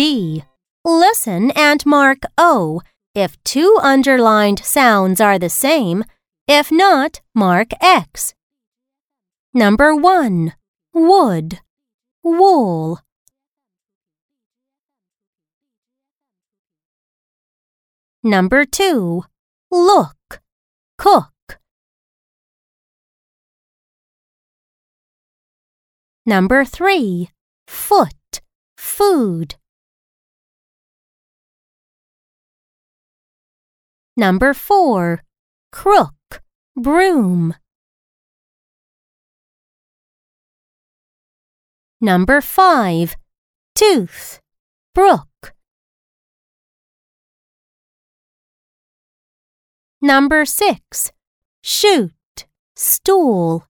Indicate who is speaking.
Speaker 1: B. Listen and mark O if two underlined sounds are the same. If not, mark X. Number 1. Wood, wool. Number 2. Look, cook. Number 3. Foot, food. Number 4. Crook, broom. Number 5. Tooth, brook. Number 6. Shoot, stool.